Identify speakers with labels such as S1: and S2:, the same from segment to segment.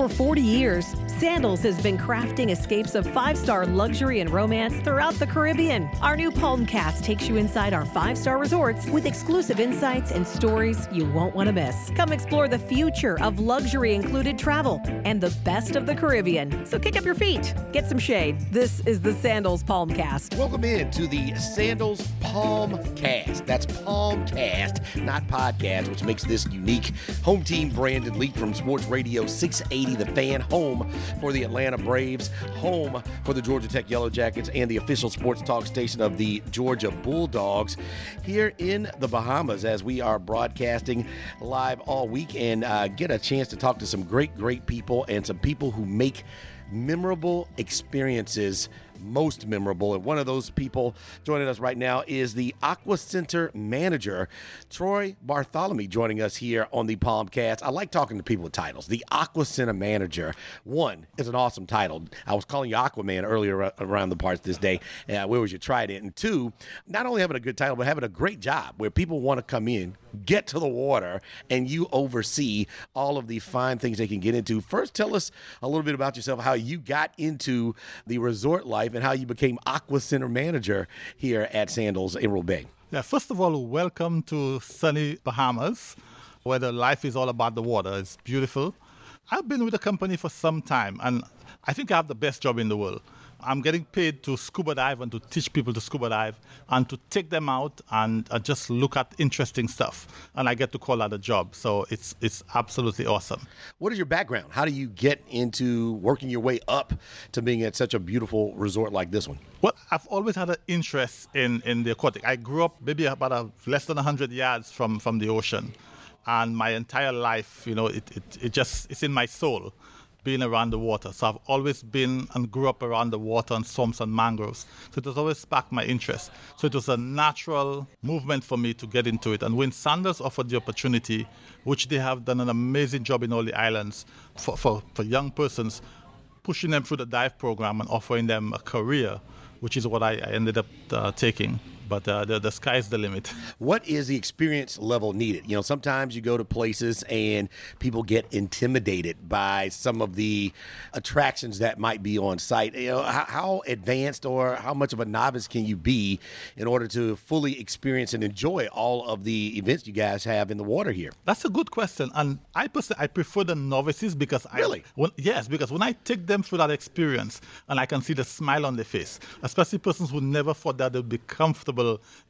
S1: For 40 years, Sandals has been crafting escapes of five star luxury and romance throughout the Caribbean. Our new Palmcast takes you inside our five star resorts with exclusive insights and stories you won't want to miss. Come explore the future of luxury included travel and the best of the Caribbean. So kick up your feet, get some shade. This is the Sandals Palmcast.
S2: Welcome in to the Sandals Palmcast. That's Palmcast, not podcast, which makes this unique. Home team Brandon Leak from Sports Radio 680, The Fan, home for the Atlanta Braves, home for the Georgia Tech Yellow Jackets, and the official sports talk station of the Georgia Bulldogs here in the Bahamas as we are broadcasting live all week and uh, get a chance to talk to some great, great people and some people who make memorable experiences most memorable. And one of those people joining us right now is the Aqua Center manager, Troy Bartholomew, joining us here on the Palmcast. I like talking to people with titles. The Aqua Center manager, one, is an awesome title. I was calling you Aquaman earlier around the parts this day. Uh, where was your trident? And two, not only having a good title, but having a great job where people want to come in, get to the water, and you oversee all of the fine things they can get into. First, tell us a little bit about yourself, how you got into the resort life life and how you became Aqua Center manager here at Sandals Emerald Bay.
S3: Yeah, first of all, welcome to sunny Bahamas, where the life is all about the water. It's beautiful. I've been with the company for some time, and I think I have the best job in the world. I'm getting paid to scuba dive and to teach people to scuba dive and to take them out and uh, just look at interesting stuff. And I get to call that a job. So it's it's absolutely awesome.
S2: What is your background? How do you get into working your way up to being at such a beautiful resort like this one?
S3: Well, I've always had an interest in, in the aquatic. I grew up maybe about a, less than 100 yards from, from the ocean. And my entire life, you know, it, it, it just, it's in my soul being around the water. So I've always been and grew up around the water and swamps and mangroves. So it has always sparked my interest. So it was a natural movement for me to get into it. And when Sandals offered the opportunity, which they have done an amazing job in all the islands for, for, for young persons, pushing them through the dive program and offering them a career, which is what I, I ended up uh, taking but uh, the, the sky's the limit.
S2: What is the experience level needed? You know, sometimes you go to places and people get intimidated by some of the attractions that might be on site. You know, how, how advanced or how much of a novice can you be in order to fully experience and enjoy all of the events you guys have in the water here?
S3: That's a good question, and I personally I prefer the novices because
S2: I really
S3: when, yes because when I take them through that experience and I can see the smile on their face, especially persons who never thought that they'd be comfortable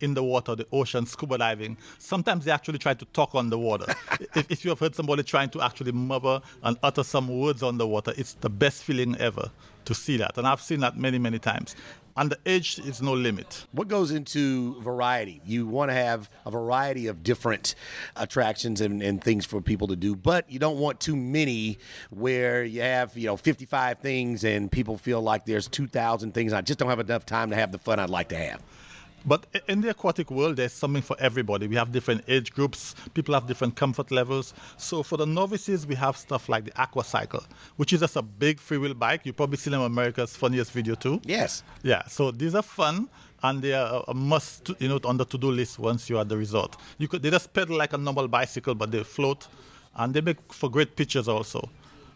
S3: in the water, the ocean, scuba diving. Sometimes they actually try to talk on the water. if, if you have heard somebody trying to actually murmur and utter some words on the water, it's the best feeling ever to see that. And I've seen that many, many times. And the age is no limit.
S2: What goes into variety? You want to have a variety of different attractions and, and things for people to do, but you don't want too many where you have, you know, 55 things and people feel like there's 2,000 things. I just don't have enough time to have the fun I'd like to have.
S3: But in the aquatic world, there's something for everybody. We have different age groups, people have different comfort levels. So for the novices, we have stuff like the Aqua Cycle, which is just a big freewheel bike. You probably seen them America's funniest video too.
S2: Yes.
S3: Yeah. So these are fun and they are a must, you know, on the to-do list once you're at the resort. You could they just pedal like a normal bicycle, but they float, and they make for great pictures also.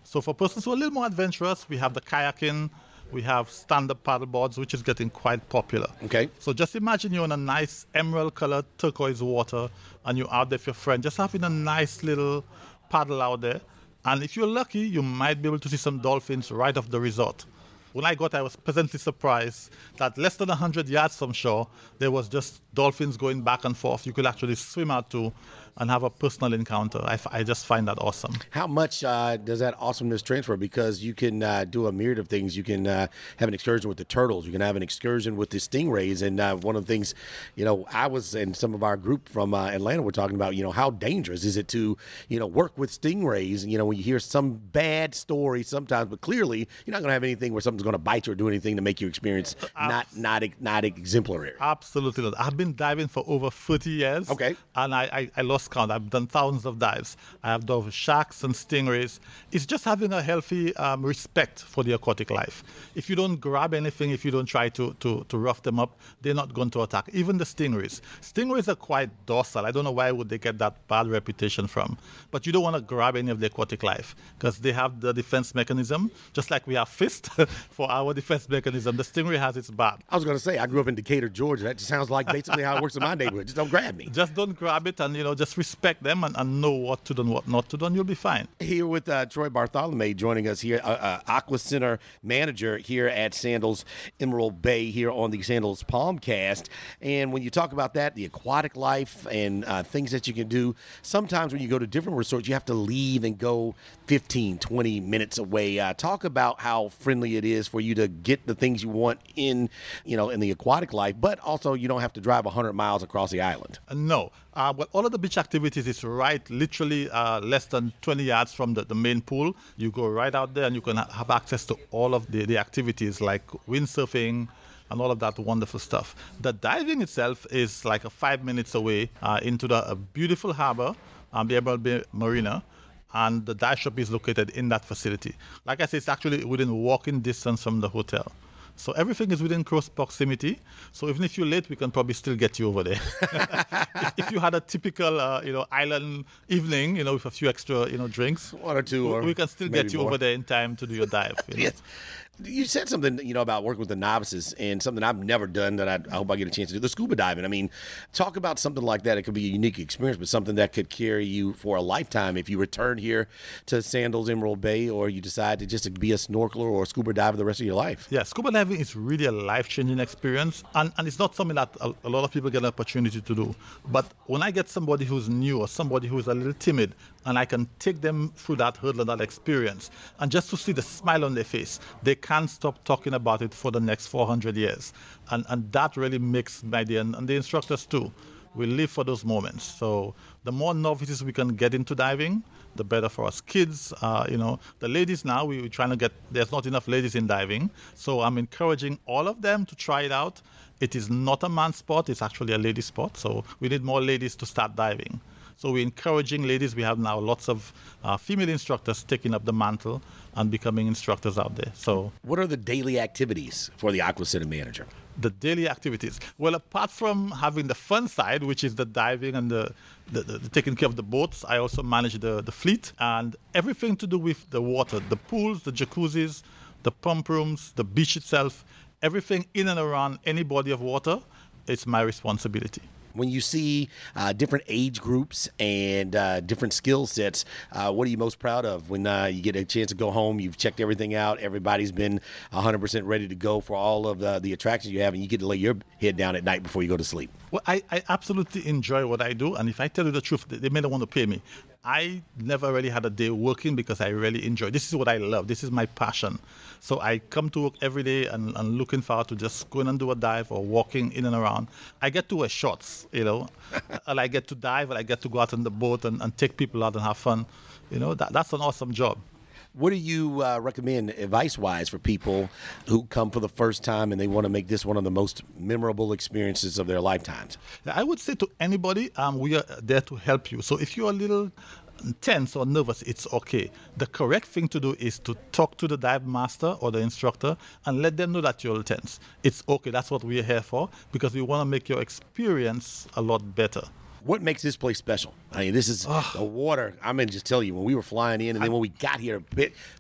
S3: So for persons who are a little more adventurous, we have the kayaking, we have stand-up paddle boards, which is getting quite popular.
S2: Okay.
S3: So just imagine you're in a nice emerald-colored turquoise water, and you're out there with your friend, just having a nice little paddle out there. And if you're lucky, you might be able to see some dolphins right off the resort. When I got, I was pleasantly surprised that less than 100 yards from shore, there was just dolphins going back and forth. You could actually swim out to and have a personal encounter. I, f- I just find that awesome.
S2: How much uh, does that awesomeness transfer? Because you can uh, do a myriad of things. You can uh, have an excursion with the turtles. You can have an excursion with the stingrays. And uh, one of the things, you know, I was and some of our group from uh, Atlanta were talking about, you know, how dangerous is it to, you know, work with stingrays? You know, when you hear some bad story sometimes, but clearly you're not going to have anything where something's going to bite you or do anything to make your experience not not not exemplary.
S3: Absolutely not. I've been diving for over 30 years.
S2: Okay.
S3: And I, I, I lost lost count. I've done thousands of dives. I have dove sharks and stingrays. It's just having a healthy um, respect for the aquatic life. If you don't grab anything, if you don't try to, to, to rough them up, they're not going to attack. Even the stingrays. Stingrays are quite docile. I don't know why would they get that bad reputation from. But you don't want to grab any of the aquatic life because they have the defense mechanism, just like we have fist for our defense mechanism. The stingray has its bad.
S2: I was going to say, I grew up in Decatur, Georgia. That sounds like basically how it works in my neighborhood. Just don't grab me.
S3: Just don't grab it and, you know, just respect them and, and know what to do and what not to do, and you'll be fine.
S2: Here with uh, Troy Bartholomew joining us here, uh, uh, Aqua Center manager here at Sandals Emerald Bay here on the Sandals Palmcast. And when you talk about that, the aquatic life and uh, things that you can do, sometimes when you go to different resorts, you have to leave and go 15, 20 minutes away. Uh, talk about how friendly it is for you to get the things you want in, you know, in the aquatic life, but also you don't have to drive 100 miles across the island.
S3: No. Uh, well, all of the beach activities is right, literally uh, less than 20 yards from the, the main pool. You go right out there and you can ha- have access to all of the, the activities like windsurfing, and all of that wonderful stuff. The diving itself is like a five minutes away uh, into the beautiful harbor, um, the Emerald Bay Marina, and the dive shop is located in that facility. Like I said, it's actually within walking distance from the hotel. So everything is within close proximity. So even if you're late, we can probably still get you over there. if, if, you had a typical, uh, you know, island evening, you know, with a few extra, you know, drinks,
S2: one or two,
S3: we,
S2: or
S3: we can still get you
S2: more.
S3: over there in time to do your dive. You know?
S2: yes. You said something, you know, about working with the novices and something I've never done that I, I, hope I get a chance to do. The scuba diving. I mean, talk about something like that. It could be a unique experience, but something that could carry you for a lifetime if you return here to Sandals Emerald Bay or you decide to just be a snorkeler or a scuba diver the rest of your life.
S3: Yeah, scuba diving is really a life changing experience, and, and it's not something that a, a lot of people get an opportunity to do. But when I get somebody who's new or somebody who's a little timid, and I can take them through that hurdle that experience. And just to see the smile on their face, they can't stop talking about it for the next 400 years. And, and that really makes my day, and, and the instructors too. We live for those moments. So the more novices we can get into diving, the better for us. Kids, uh, you know, the ladies now, we, we're trying to get, there's not enough ladies in diving. So I'm encouraging all of them to try it out. It is not a man sport, it's actually a lady sport. So we need more ladies to start diving. So we're encouraging ladies. We have now lots of uh, female instructors taking up the mantle and becoming instructors out there. So,
S2: what are the daily activities for the Aqua Center manager?
S3: The daily activities. Well, apart from having the fun side, which is the diving and the, the, the, the taking care of the boats, I also manage the, the fleet and everything to do with the water, the pools, the jacuzzis, the pump rooms, the beach itself, everything in and around any body of water. It's my responsibility
S2: when you see uh, different age groups and uh, different skill sets, uh, what are you most proud of when uh, you get a chance to go home? You've checked everything out. Everybody's been 100% ready to go for all of the, the attractions you have, and you get to lay your head down at night before you go to sleep.
S3: Well, I, I absolutely enjoy what I do, and if I tell you the truth, they may not want to pay me. I never really had a day working because I really enjoy. This is what I love. This is my passion. So I come to work every day and, and looking forward to just going and do a dive or walking in and around. I get to wear shorts, you know, and I get to dive and I get to go out on the boat and, and take people out and have fun. You know, that, that's an awesome job.
S2: What do you uh, recommend advice wise for people who come for the first time and they want to make this one of the most memorable experiences of their lifetimes?
S3: I would say to anybody, um, we are there to help you. So if you're a little tense or nervous, it's okay. The correct thing to do is to talk to the dive master or the instructor and let them know that you're tense. It's okay. That's what we're here for because we want to make your experience a lot better
S2: what makes this place special? I mean, this is the water. I'm mean, just tell you, when we were flying in, and then when we got here,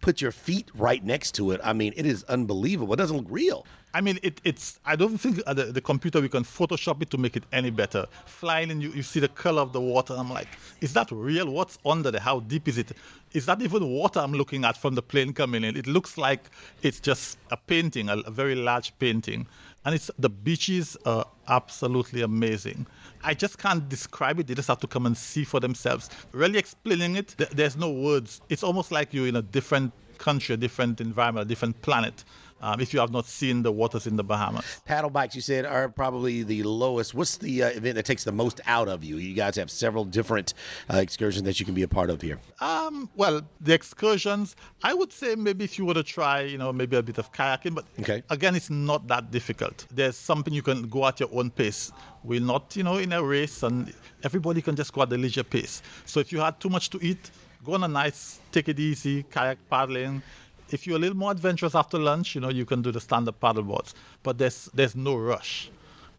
S2: put your feet right next to it. I mean, it is unbelievable. It doesn't look real.
S3: I mean, it, it's. I don't think uh, the, the, computer we can Photoshop it to make it any better. Flying and you, you see the color of the water. I'm like, is that real? What's under there? How deep is it? Is that even water I'm looking at from the plane coming in? It looks like it's just a painting, a, a very large painting, and it's the beaches are absolutely amazing. I just can't describe it. They just have to come and see for themselves. Really explaining it, th- there's no words. It's almost like you're in a different country, a different environment, a different planet. Um, if you have not seen the waters in the Bahamas.
S2: Paddle bikes, you said, are probably the lowest. What's the uh, event that takes the most out of you? You guys have several different uh, excursions that you can be a part of here.
S3: Um, well, the excursions, I would say maybe if you were to try, you know, maybe a bit of kayaking, but
S2: Okay.
S3: again, it's not that difficult. There's something you can go at your own pace. We're not, you know, in a race, and everybody can just go at the leisure pace. So if you had too much to eat, go on a nice, take it easy, kayak paddling. If you're a little more adventurous after lunch, you know, you can do the stand-up paddle boards. But there's there's no rush,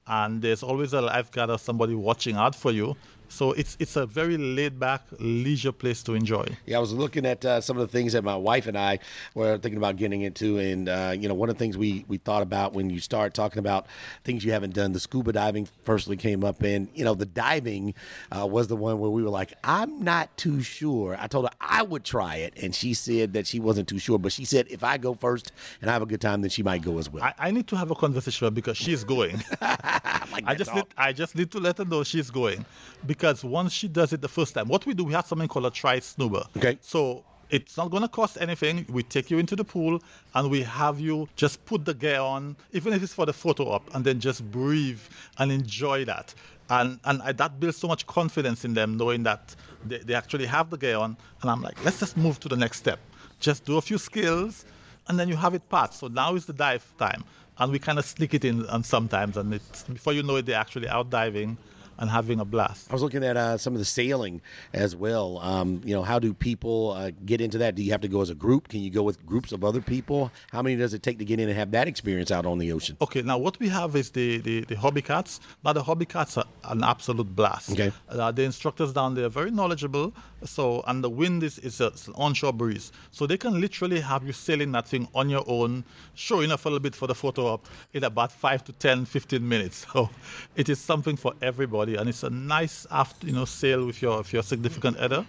S3: and there's always a lifeguard or somebody watching out for you. So it's it's a very laid-back, leisure place to enjoy.
S2: Yeah, I was looking at uh, some of the things that my wife and I were thinking about getting into, and uh, you know, one of the things we we thought about when you start talking about things you haven't done, the scuba diving firstly came up, and you know, the diving uh, was the one where we were like, I'm not too sure. I told her I would try it, and she said that she wasn't too sure, but she said if I go first and I have a good time, then she might go as well.
S3: I, I need to have a conversation with her because she's going. I just need, I just need to let her know she's going because once she does it the first time, what we do, we have something called a try snowber.
S2: Okay.
S3: So it's not going to cost anything. We take you into the pool and we have you just put the gear on, even if it's for the photo op, and then just breathe and enjoy that. And and I, that builds so much confidence in them, knowing that they, they actually have the gear on. And I'm like, let's just move to the next step. Just do a few skills, and then you have it passed. So now is the dive time, and we kind of sneak it in, and sometimes, and it's before you know it, they're actually out diving and having a blast.
S2: I was looking at uh, some of the sailing as well. Um, you know, how do people uh, get into that? Do you have to go as a group? Can you go with groups of other people? How many does it take to get in and have that experience out on the ocean?
S3: Okay, now what we have is the, the, the Hobie cats. Now the Hobie cats are an absolute blast.
S2: Okay.
S3: Uh, the instructors down there are very knowledgeable. So and the wind is, is a, an onshore breeze. So they can literally have you sailing that thing on your own, showing off a little bit for the photo op in about five to 10, 15 minutes. So it is something for everybody and it's a nice after you know sail with your with your significant other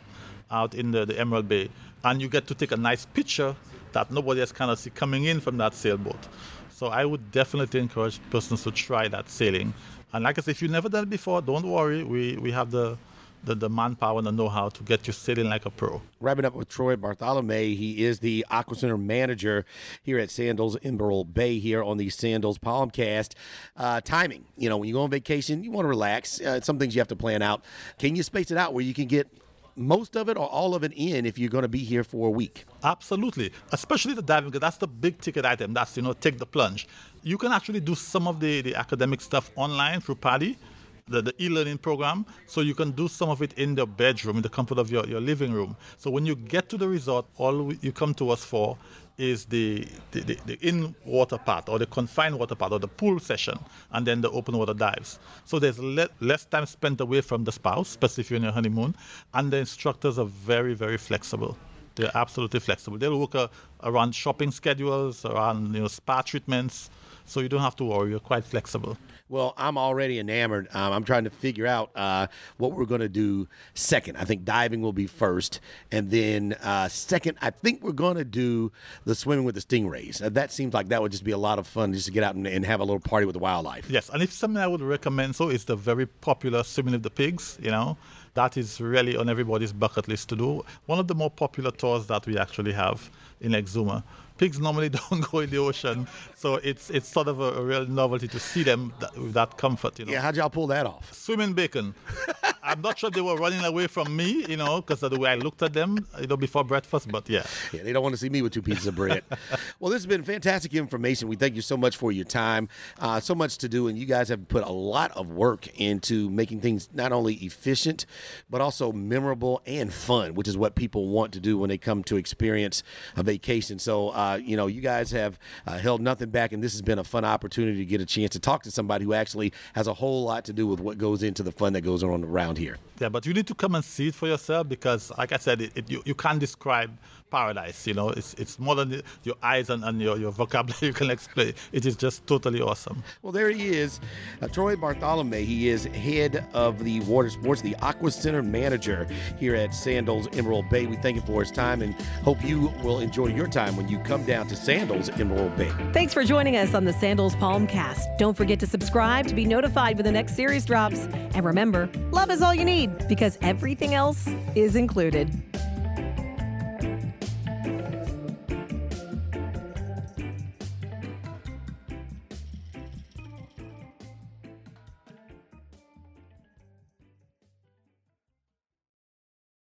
S3: out in the, the Emerald Bay. And you get to take a nice picture that nobody else can see coming in from that sailboat. So I would definitely encourage persons to try that sailing. And like I said, if you've never done it before, don't worry. We, we have the, the, the manpower and the know-how to get you sitting like a pro.
S2: Wrapping up with Troy Bartholomew. He is the Aqua Center manager here at Sandals Emerald Bay here on the Sandals Palmcast. Uh, timing, you know, when you go on vacation, you want to relax. Uh, some things you have to plan out. Can you space it out where you can get most of it or all of it in if you're going to be here for a week?
S3: Absolutely, especially the diving, because that's the big ticket item. That's you know take the plunge. You can actually do some of the, the academic stuff online through PADI, the, e-learning program. So you can do some of it in the bedroom, in the comfort of your, your living room. So when you get to the resort, all you come to us for is the, the, the, the in water part or the confined water part or the pool session and then the open water dives. So there's le- less time spent away from the spouse, especially if you're on your honeymoon, and the instructors are very, very flexible. They're absolutely flexible. They'll work uh, around shopping schedules, around you know spa treatments, so you don't have to worry. You're quite flexible.
S2: Well, I'm already enamored. Um, I'm trying to figure out uh, what we're going to do second. I think diving will be first. And then uh, second, I think we're going to do the swimming with the stingrays. Uh, that seems like that would just be a lot of fun just to get out and, and have a little party with the wildlife.
S3: Yes, and if something I would recommend, so is the very popular swimming with the pigs. You know, that is really on everybody's bucket list to do. One of the more popular tours that we actually have in Exuma. Pigs normally don't go in the ocean, so it's it's sort of a, a real novelty to see them that, with that comfort. You know,
S2: Yeah, how'd y'all pull that off?
S3: swimming bacon. I'm not sure they were running away from me, you know, because of the way I looked at them, you know, before breakfast. But yeah,
S2: Yeah, they don't want to see me with two pieces of bread. well, this has been fantastic information. We thank you so much for your time. Uh, so much to do, and you guys have put a lot of work into making things not only efficient, but also memorable and fun, which is what people want to do when they come to experience a vacation. So, uh, you know, you guys have uh, held nothing back, and this has been a fun opportunity to get a chance to talk to somebody who actually has a whole lot to do with what goes into the fun that goes on around here.
S3: yeah, but you need to come and see it for yourself because, like I said, it, it, you, you can't describe paradise. You know, it's it's more than your eyes and, and your, your vocabulary you can explain. It is just totally awesome.
S2: Well, there he is, uh, Troy Bartholomew. He is head of the water sports, the Aqua Center manager here at Sandals Emerald Bay. We thank him for his time and hope you will enjoy your time when you come down to Sandals Emerald Bay.
S1: Thanks for joining us on the Sandals Palmcast. Don't forget to subscribe to be notified when the next series drops. And remember, love is all you need because everything else is included.